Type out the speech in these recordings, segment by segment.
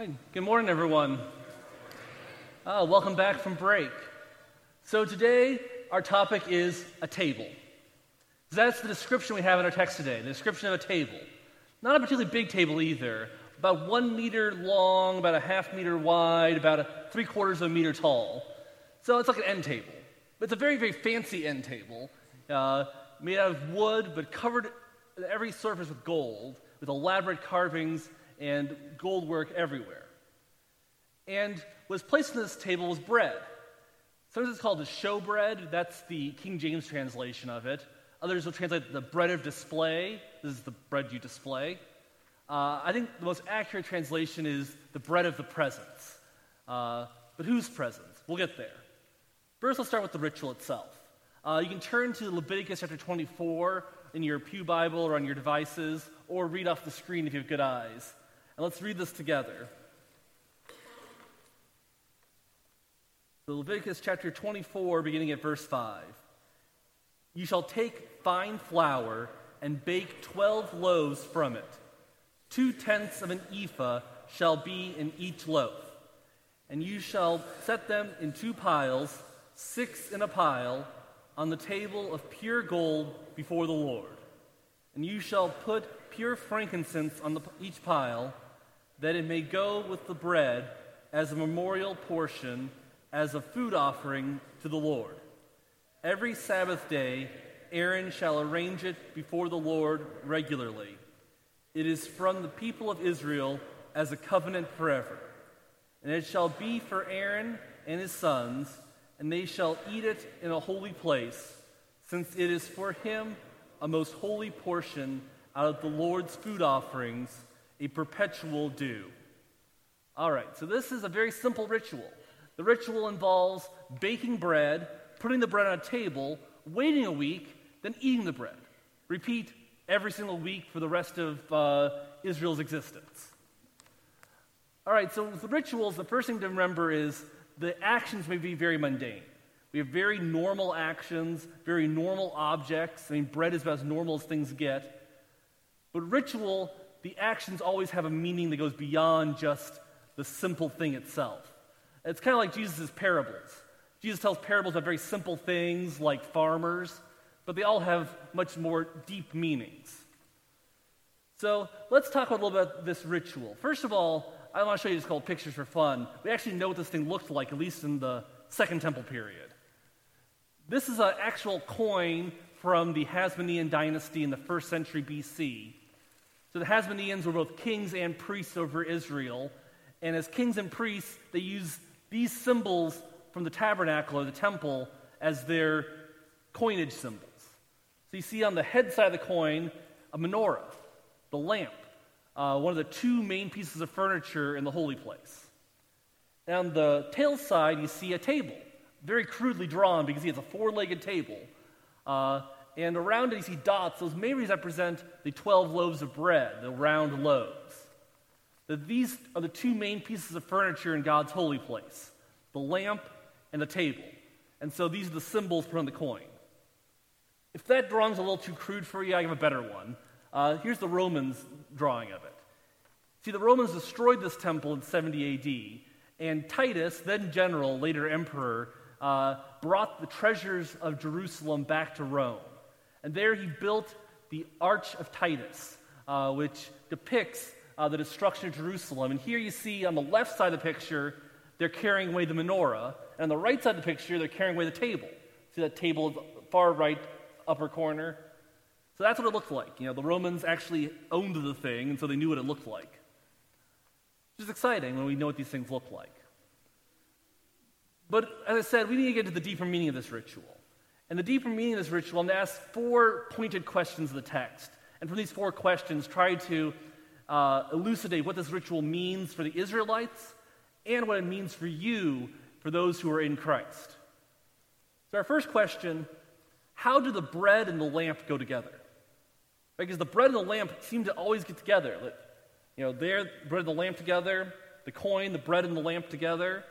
Hey, good morning, everyone. Uh, welcome back from break. So, today, our topic is a table. That's the description we have in our text today the description of a table. Not a particularly big table either, about one meter long, about a half meter wide, about a three quarters of a meter tall. So, it's like an end table. But it's a very, very fancy end table, uh, made out of wood, but covered every surface with gold, with elaborate carvings and gold work everywhere. And was placed on this table was bread. Sometimes it's called the showbread. That's the King James translation of it. Others will translate the bread of display. This is the bread you display. Uh, I think the most accurate translation is the bread of the presence. Uh, but whose presence? We'll get there. First, let's start with the ritual itself. Uh, you can turn to Leviticus chapter 24 in your Pew Bible or on your devices, or read off the screen if you have good eyes. And let's read this together. So Leviticus chapter 24, beginning at verse 5. You shall take fine flour and bake 12 loaves from it. Two tenths of an ephah shall be in each loaf. And you shall set them in two piles, six in a pile, on the table of pure gold before the Lord. And you shall put pure frankincense on the, each pile that it may go with the bread as a memorial portion, as a food offering to the Lord. Every Sabbath day, Aaron shall arrange it before the Lord regularly. It is from the people of Israel as a covenant forever. And it shall be for Aaron and his sons, and they shall eat it in a holy place, since it is for him a most holy portion out of the Lord's food offerings a perpetual due. All right, so this is a very simple ritual. The ritual involves baking bread, putting the bread on a table, waiting a week, then eating the bread. Repeat every single week for the rest of uh, Israel's existence. All right, so with the rituals, the first thing to remember is the actions may be very mundane. We have very normal actions, very normal objects. I mean, bread is about as normal as things get. But ritual the actions always have a meaning that goes beyond just the simple thing itself. It's kind of like Jesus' parables. Jesus tells parables of very simple things like farmers, but they all have much more deep meanings. So let's talk a little bit about this ritual. First of all, I want to show you just called pictures for fun. We actually know what this thing looked like, at least in the Second Temple period. This is an actual coin from the Hasmonean dynasty in the first century BC. So the Hasmoneans were both kings and priests over Israel. And as kings and priests, they used these symbols from the tabernacle or the temple as their coinage symbols. So you see on the head side of the coin a menorah, the lamp, uh, one of the two main pieces of furniture in the holy place. And on the tail side, you see a table, very crudely drawn because it's a four legged table. Uh, and around it you see dots. Those may represent the 12 loaves of bread, the round loaves. That these are the two main pieces of furniture in God's holy place the lamp and the table. And so these are the symbols put on the coin. If that drawing's a little too crude for you, I have a better one. Uh, here's the Romans drawing of it. See, the Romans destroyed this temple in 70 AD, and Titus, then general, later emperor, uh, brought the treasures of Jerusalem back to Rome. And there he built the Arch of Titus, uh, which depicts uh, the destruction of Jerusalem. And here you see on the left side of the picture, they're carrying away the menorah. And on the right side of the picture, they're carrying away the table. See that table, far right upper corner? So that's what it looked like. You know, the Romans actually owned the thing, and so they knew what it looked like. Which is exciting when we know what these things look like. But as I said, we need to get to the deeper meaning of this ritual. And the deeper meaning of this ritual, I'm going to ask four pointed questions of the text. And from these four questions, try to uh, elucidate what this ritual means for the Israelites and what it means for you, for those who are in Christ. So, our first question how do the bread and the lamp go together? Because the bread and the lamp seem to always get together. You know, they're bread and the lamp together, the coin, the bread and the lamp together.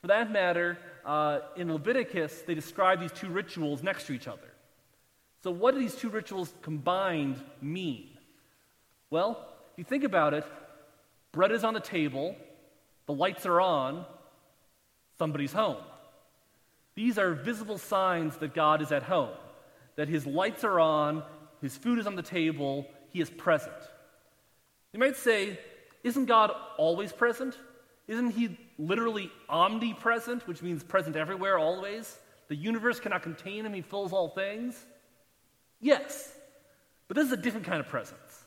For that matter, uh, in Leviticus, they describe these two rituals next to each other. So, what do these two rituals combined mean? Well, if you think about it, bread is on the table, the lights are on, somebody's home. These are visible signs that God is at home, that his lights are on, his food is on the table, he is present. You might say, isn't God always present? Isn't he literally omnipresent, which means present everywhere, always? The universe cannot contain him, he fills all things? Yes, but this is a different kind of presence.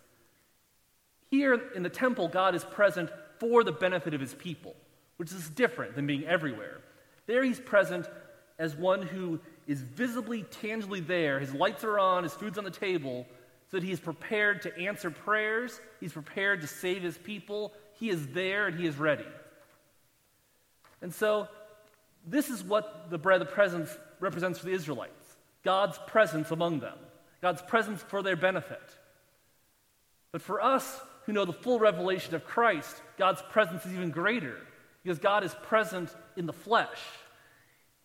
Here in the temple, God is present for the benefit of his people, which is different than being everywhere. There, he's present as one who is visibly, tangibly there. His lights are on, his food's on the table, so that he is prepared to answer prayers, he's prepared to save his people. He is there and he is ready. And so, this is what the bread of presence represents for the Israelites God's presence among them, God's presence for their benefit. But for us who know the full revelation of Christ, God's presence is even greater because God is present in the flesh.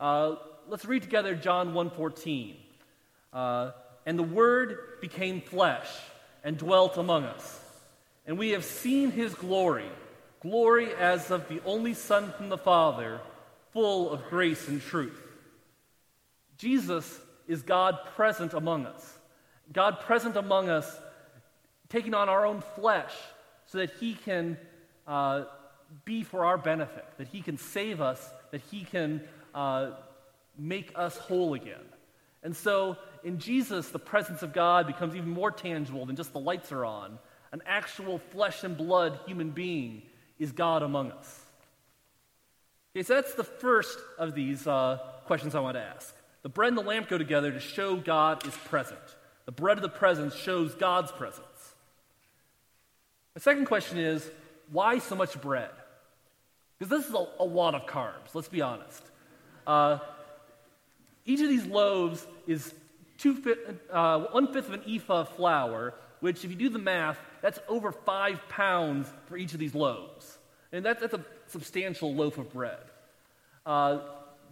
Uh, let's read together John 1.14. Uh, and the Word became flesh and dwelt among us. And we have seen his glory, glory as of the only Son from the Father, full of grace and truth. Jesus is God present among us. God present among us, taking on our own flesh so that he can uh, be for our benefit, that he can save us, that he can uh, make us whole again. And so in Jesus, the presence of God becomes even more tangible than just the lights are on. An actual flesh and blood human being is God among us. Okay, so that's the first of these uh, questions I want to ask. The bread and the lamp go together to show God is present. The bread of the presence shows God's presence. The second question is why so much bread? Because this is a, a, lot of carbs, let's be honest. Uh, each of these loaves is two uh, one fifth of an ephah of flour, which, if you do the math, that's over five pounds for each of these loaves. And that, that's a substantial loaf of bread. Uh,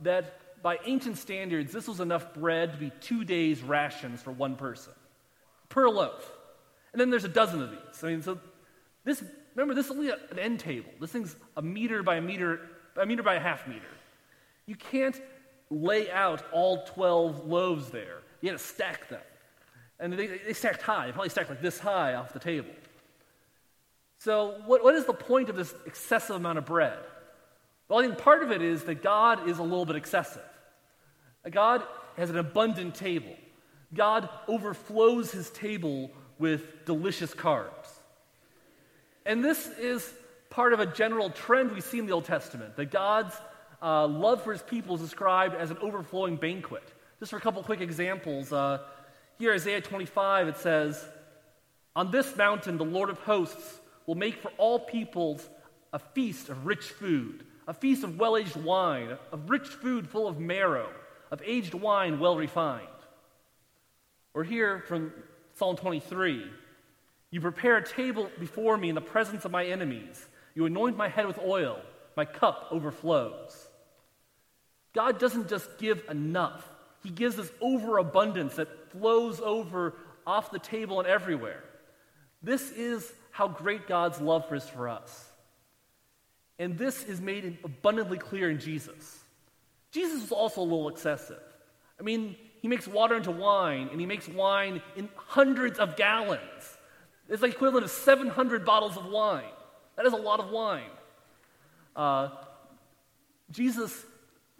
that, by ancient standards, this was enough bread to be two days' rations for one person per loaf. And then there's a dozen of these. I mean, so this, remember, this is only an end table. This thing's a meter by a meter, a meter by a half meter. You can't lay out all 12 loaves there. You had to stack them. And they, they stacked high. They probably stacked like this high off the table. So, what, what is the point of this excessive amount of bread? Well, I think part of it is that God is a little bit excessive. God has an abundant table. God overflows his table with delicious carbs. And this is part of a general trend we see in the Old Testament that God's uh, love for his people is described as an overflowing banquet. Just for a couple quick examples, uh, here, Isaiah 25, it says, On this mountain, the Lord of hosts will make for all peoples a feast of rich food, a feast of well aged wine, of rich food full of marrow, of aged wine well refined. Or here from Psalm 23, You prepare a table before me in the presence of my enemies. You anoint my head with oil, my cup overflows. God doesn't just give enough, He gives us overabundance that flows over off the table and everywhere. This is how great God's love is for us. And this is made abundantly clear in Jesus. Jesus is also a little excessive. I mean, he makes water into wine, and he makes wine in hundreds of gallons. It's like equivalent of 700 bottles of wine. That is a lot of wine. Uh, Jesus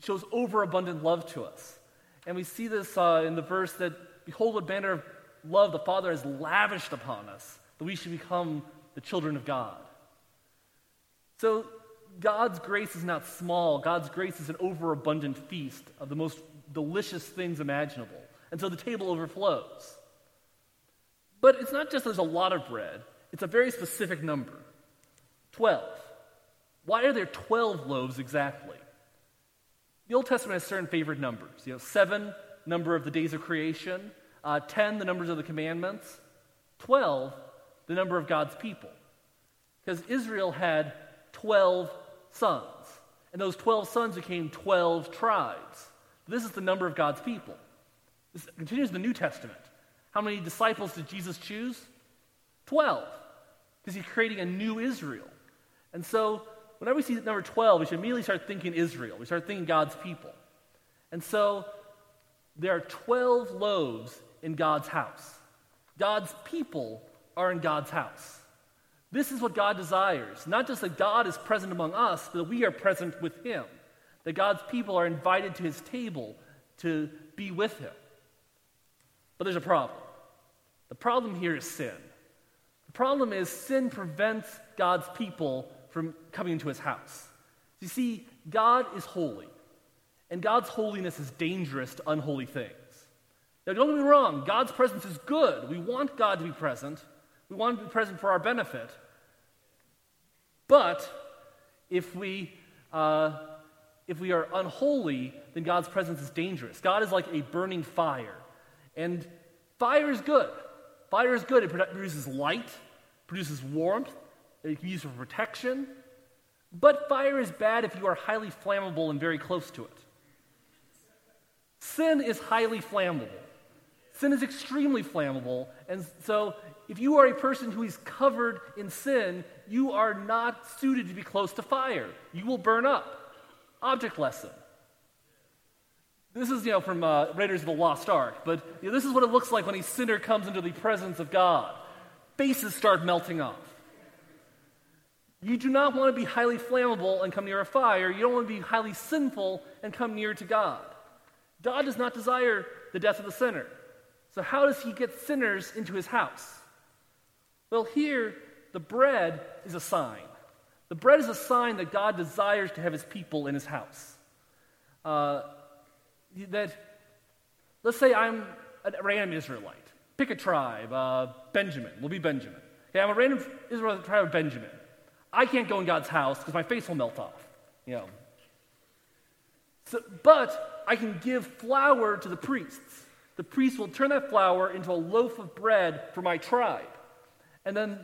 shows overabundant love to us. And we see this uh, in the verse that, Behold, what banner of love the Father has lavished upon us, that we should become the children of God. So, God's grace is not small. God's grace is an overabundant feast of the most delicious things imaginable. And so the table overflows. But it's not just there's a lot of bread, it's a very specific number 12. Why are there 12 loaves exactly? The Old Testament has certain favorite numbers. You know, seven, number of the days of creation, uh, 10, the numbers of the commandments, 12, the number of God's people. Because Israel had 12 sons, and those 12 sons became 12 tribes. This is the number of God's people. This continues in the New Testament. How many disciples did Jesus choose? 12. Because he's creating a new Israel. And so, whenever we see number 12, we should immediately start thinking Israel. We start thinking God's people. And so, there are 12 loaves in God's house. God's people are in God's house. This is what God desires. Not just that God is present among us, but that we are present with Him. That God's people are invited to His table to be with Him. But there's a problem. The problem here is sin. The problem is sin prevents God's people from coming into His house. You see, God is holy, and God's holiness is dangerous to unholy things. Now, don't get me wrong, God's presence is good. We want God to be present, we want to be present for our benefit. But if we, uh, if we are unholy, then God's presence is dangerous. God is like a burning fire. And fire is good. Fire is good. It produces light, produces warmth, it can be used for protection. But fire is bad if you are highly flammable and very close to it. Sin is highly flammable. Sin is extremely flammable. And so, if you are a person who is covered in sin, you are not suited to be close to fire. You will burn up. Object lesson. This is, you know, from uh, Raiders of the Lost Ark, but you know, this is what it looks like when a sinner comes into the presence of God. Faces start melting off. You do not want to be highly flammable and come near a fire. You don't want to be highly sinful and come near to God. God does not desire the death of the sinner. So, how does he get sinners into his house? Well, here, the bread is a sign. The bread is a sign that God desires to have his people in his house. Uh, that, let's say I'm a random Israelite. Pick a tribe, uh, Benjamin. We'll be Benjamin. Okay, I'm a random Israelite tribe of Benjamin. I can't go in God's house because my face will melt off. You know. So, but I can give flour to the priests the priest will turn that flour into a loaf of bread for my tribe. And then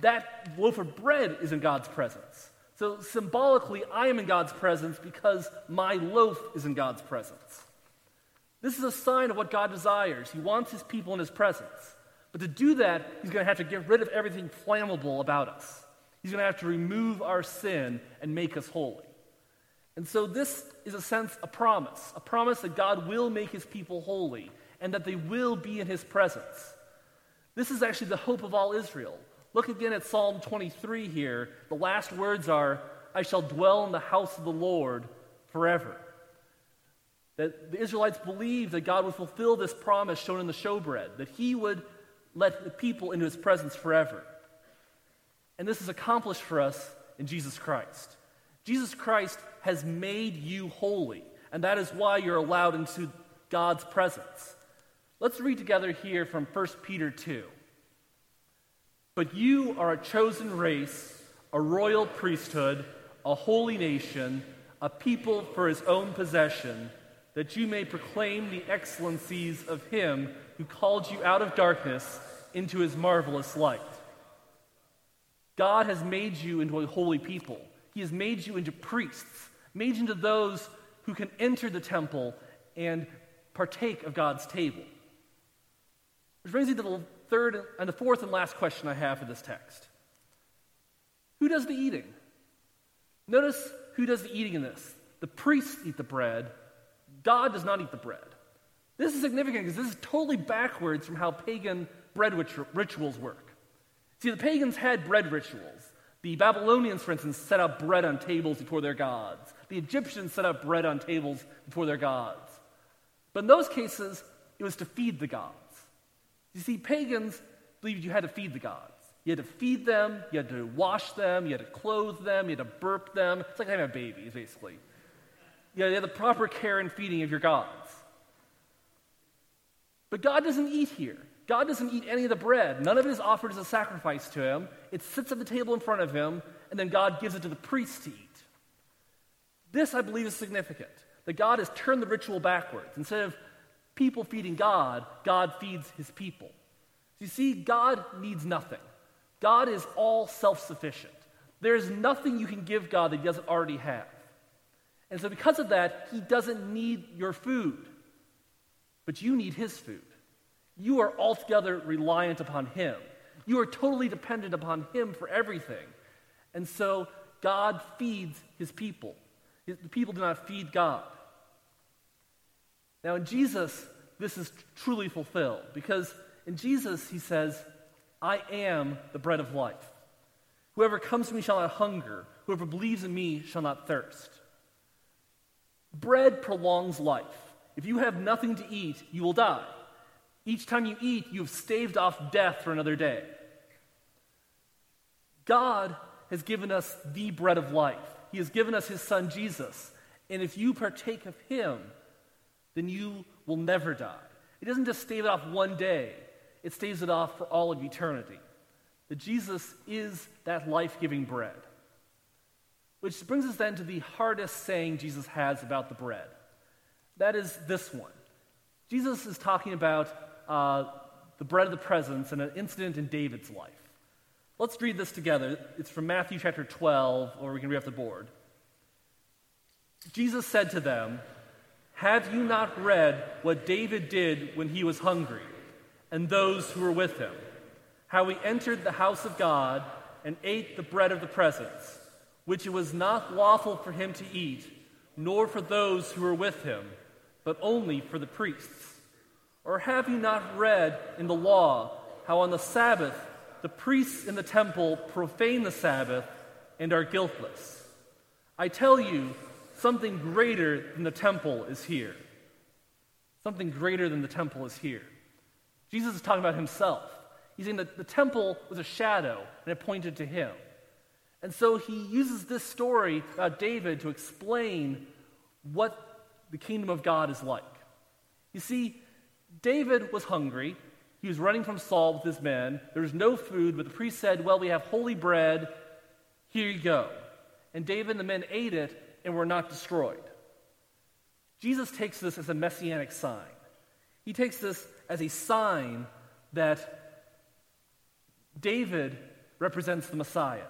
that loaf of bread is in God's presence. So symbolically, I am in God's presence because my loaf is in God's presence. This is a sign of what God desires. He wants his people in his presence. But to do that, he's going to have to get rid of everything flammable about us. He's going to have to remove our sin and make us holy. And so, this is a sense, a promise, a promise that God will make his people holy and that they will be in his presence. This is actually the hope of all Israel. Look again at Psalm 23 here. The last words are, I shall dwell in the house of the Lord forever. That the Israelites believed that God would fulfill this promise shown in the showbread, that he would let the people into his presence forever. And this is accomplished for us in Jesus Christ. Jesus Christ has made you holy, and that is why you're allowed into God's presence. Let's read together here from 1 Peter 2. But you are a chosen race, a royal priesthood, a holy nation, a people for his own possession, that you may proclaim the excellencies of him who called you out of darkness into his marvelous light. God has made you into a holy people. He has made you into priests, made you into those who can enter the temple and partake of God's table. Which brings me to the third and the fourth and last question I have for this text. Who does the eating? Notice who does the eating in this. The priests eat the bread, God does not eat the bread. This is significant because this is totally backwards from how pagan bread rituals work. See, the pagans had bread rituals. The Babylonians, for instance, set up bread on tables before their gods. The Egyptians set up bread on tables before their gods. But in those cases, it was to feed the gods. You see, pagans believed you had to feed the gods. You had to feed them, you had to wash them, you had to clothe them, you had to burp them. It's like having a baby, basically. You had the proper care and feeding of your gods. But God doesn't eat here. God doesn't eat any of the bread. None of it is offered as a sacrifice to him. It sits at the table in front of him, and then God gives it to the priests to eat. This, I believe, is significant. That God has turned the ritual backwards. Instead of people feeding God, God feeds his people. You see, God needs nothing. God is all self sufficient. There is nothing you can give God that he doesn't already have. And so, because of that, he doesn't need your food, but you need his food. You are altogether reliant upon him. You are totally dependent upon him for everything. And so, God feeds his people. The people do not feed God. Now, in Jesus, this is truly fulfilled because in Jesus, he says, I am the bread of life. Whoever comes to me shall not hunger, whoever believes in me shall not thirst. Bread prolongs life. If you have nothing to eat, you will die. Each time you eat, you have staved off death for another day. God has given us the bread of life. He has given us his son Jesus. And if you partake of him, then you will never die. It doesn't just stave it off one day, it staves it off for all of eternity. That Jesus is that life giving bread. Which brings us then to the hardest saying Jesus has about the bread. That is this one. Jesus is talking about uh, the bread of the presence and an incident in David's life. Let's read this together. It's from Matthew chapter 12, or we can read off the board. Jesus said to them, Have you not read what David did when he was hungry, and those who were with him? How he entered the house of God and ate the bread of the presence, which it was not lawful for him to eat, nor for those who were with him, but only for the priests. Or have you not read in the law how on the Sabbath the priests in the temple profane the Sabbath and are guiltless? I tell you, something greater than the temple is here. Something greater than the temple is here. Jesus is talking about himself. He's saying that the temple was a shadow and it pointed to him. And so he uses this story about David to explain what the kingdom of God is like. You see, David was hungry. He was running from Saul with his men. There was no food, but the priest said, Well, we have holy bread. Here you go. And David and the men ate it and were not destroyed. Jesus takes this as a messianic sign. He takes this as a sign that David represents the Messiah.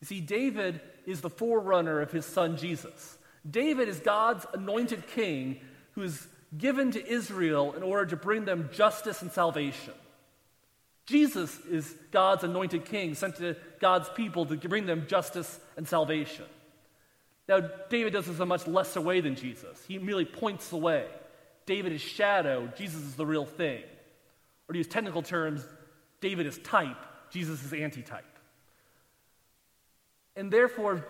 You see, David is the forerunner of his son Jesus. David is God's anointed king who is given to Israel in order to bring them justice and salvation. Jesus is God's anointed king sent to God's people to bring them justice and salvation. Now, David does this in a much lesser way than Jesus. He merely points the way. David is shadow, Jesus is the real thing. Or to use technical terms, David is type, Jesus is antitype. And therefore,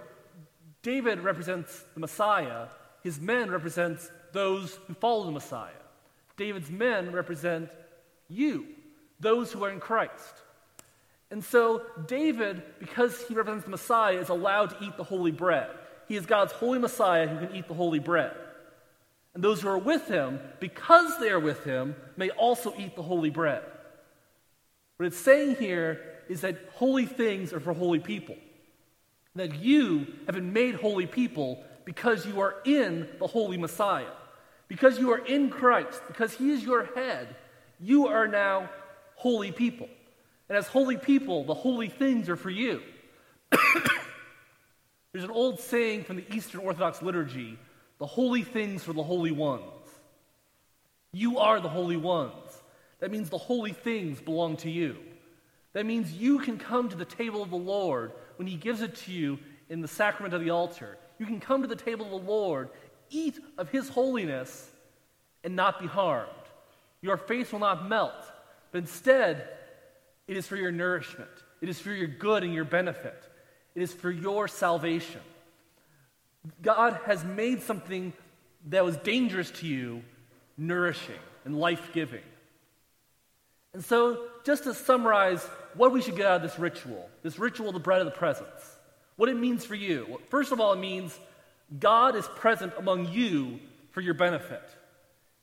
David represents the Messiah, his men represent those who follow the Messiah. David's men represent you, those who are in Christ. And so, David, because he represents the Messiah, is allowed to eat the holy bread. He is God's holy Messiah who can eat the holy bread. And those who are with him, because they are with him, may also eat the holy bread. What it's saying here is that holy things are for holy people. That you have been made holy people because you are in the holy Messiah. Because you are in Christ, because He is your head, you are now holy people. And as holy people, the holy things are for you. There's an old saying from the Eastern Orthodox liturgy the holy things for the holy ones. You are the holy ones. That means the holy things belong to you. That means you can come to the table of the Lord when He gives it to you in the sacrament of the altar. You can come to the table of the Lord eat of his holiness and not be harmed. Your face will not melt, but instead, it is for your nourishment, it is for your good and your benefit, it is for your salvation. God has made something that was dangerous to you nourishing and life giving. And so, just to summarize what we should get out of this ritual, this ritual, the bread of the presence, what it means for you. First of all, it means God is present among you for your benefit.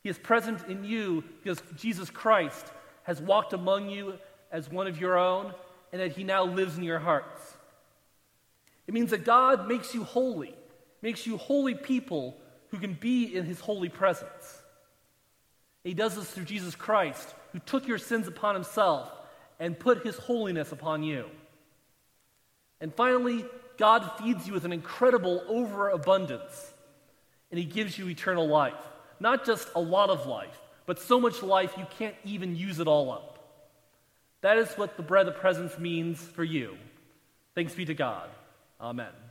He is present in you because Jesus Christ has walked among you as one of your own and that he now lives in your hearts. It means that God makes you holy, makes you holy people who can be in his holy presence. He does this through Jesus Christ, who took your sins upon himself and put his holiness upon you. And finally, God feeds you with an incredible overabundance, and He gives you eternal life. Not just a lot of life, but so much life you can't even use it all up. That is what the bread of presence means for you. Thanks be to God. Amen.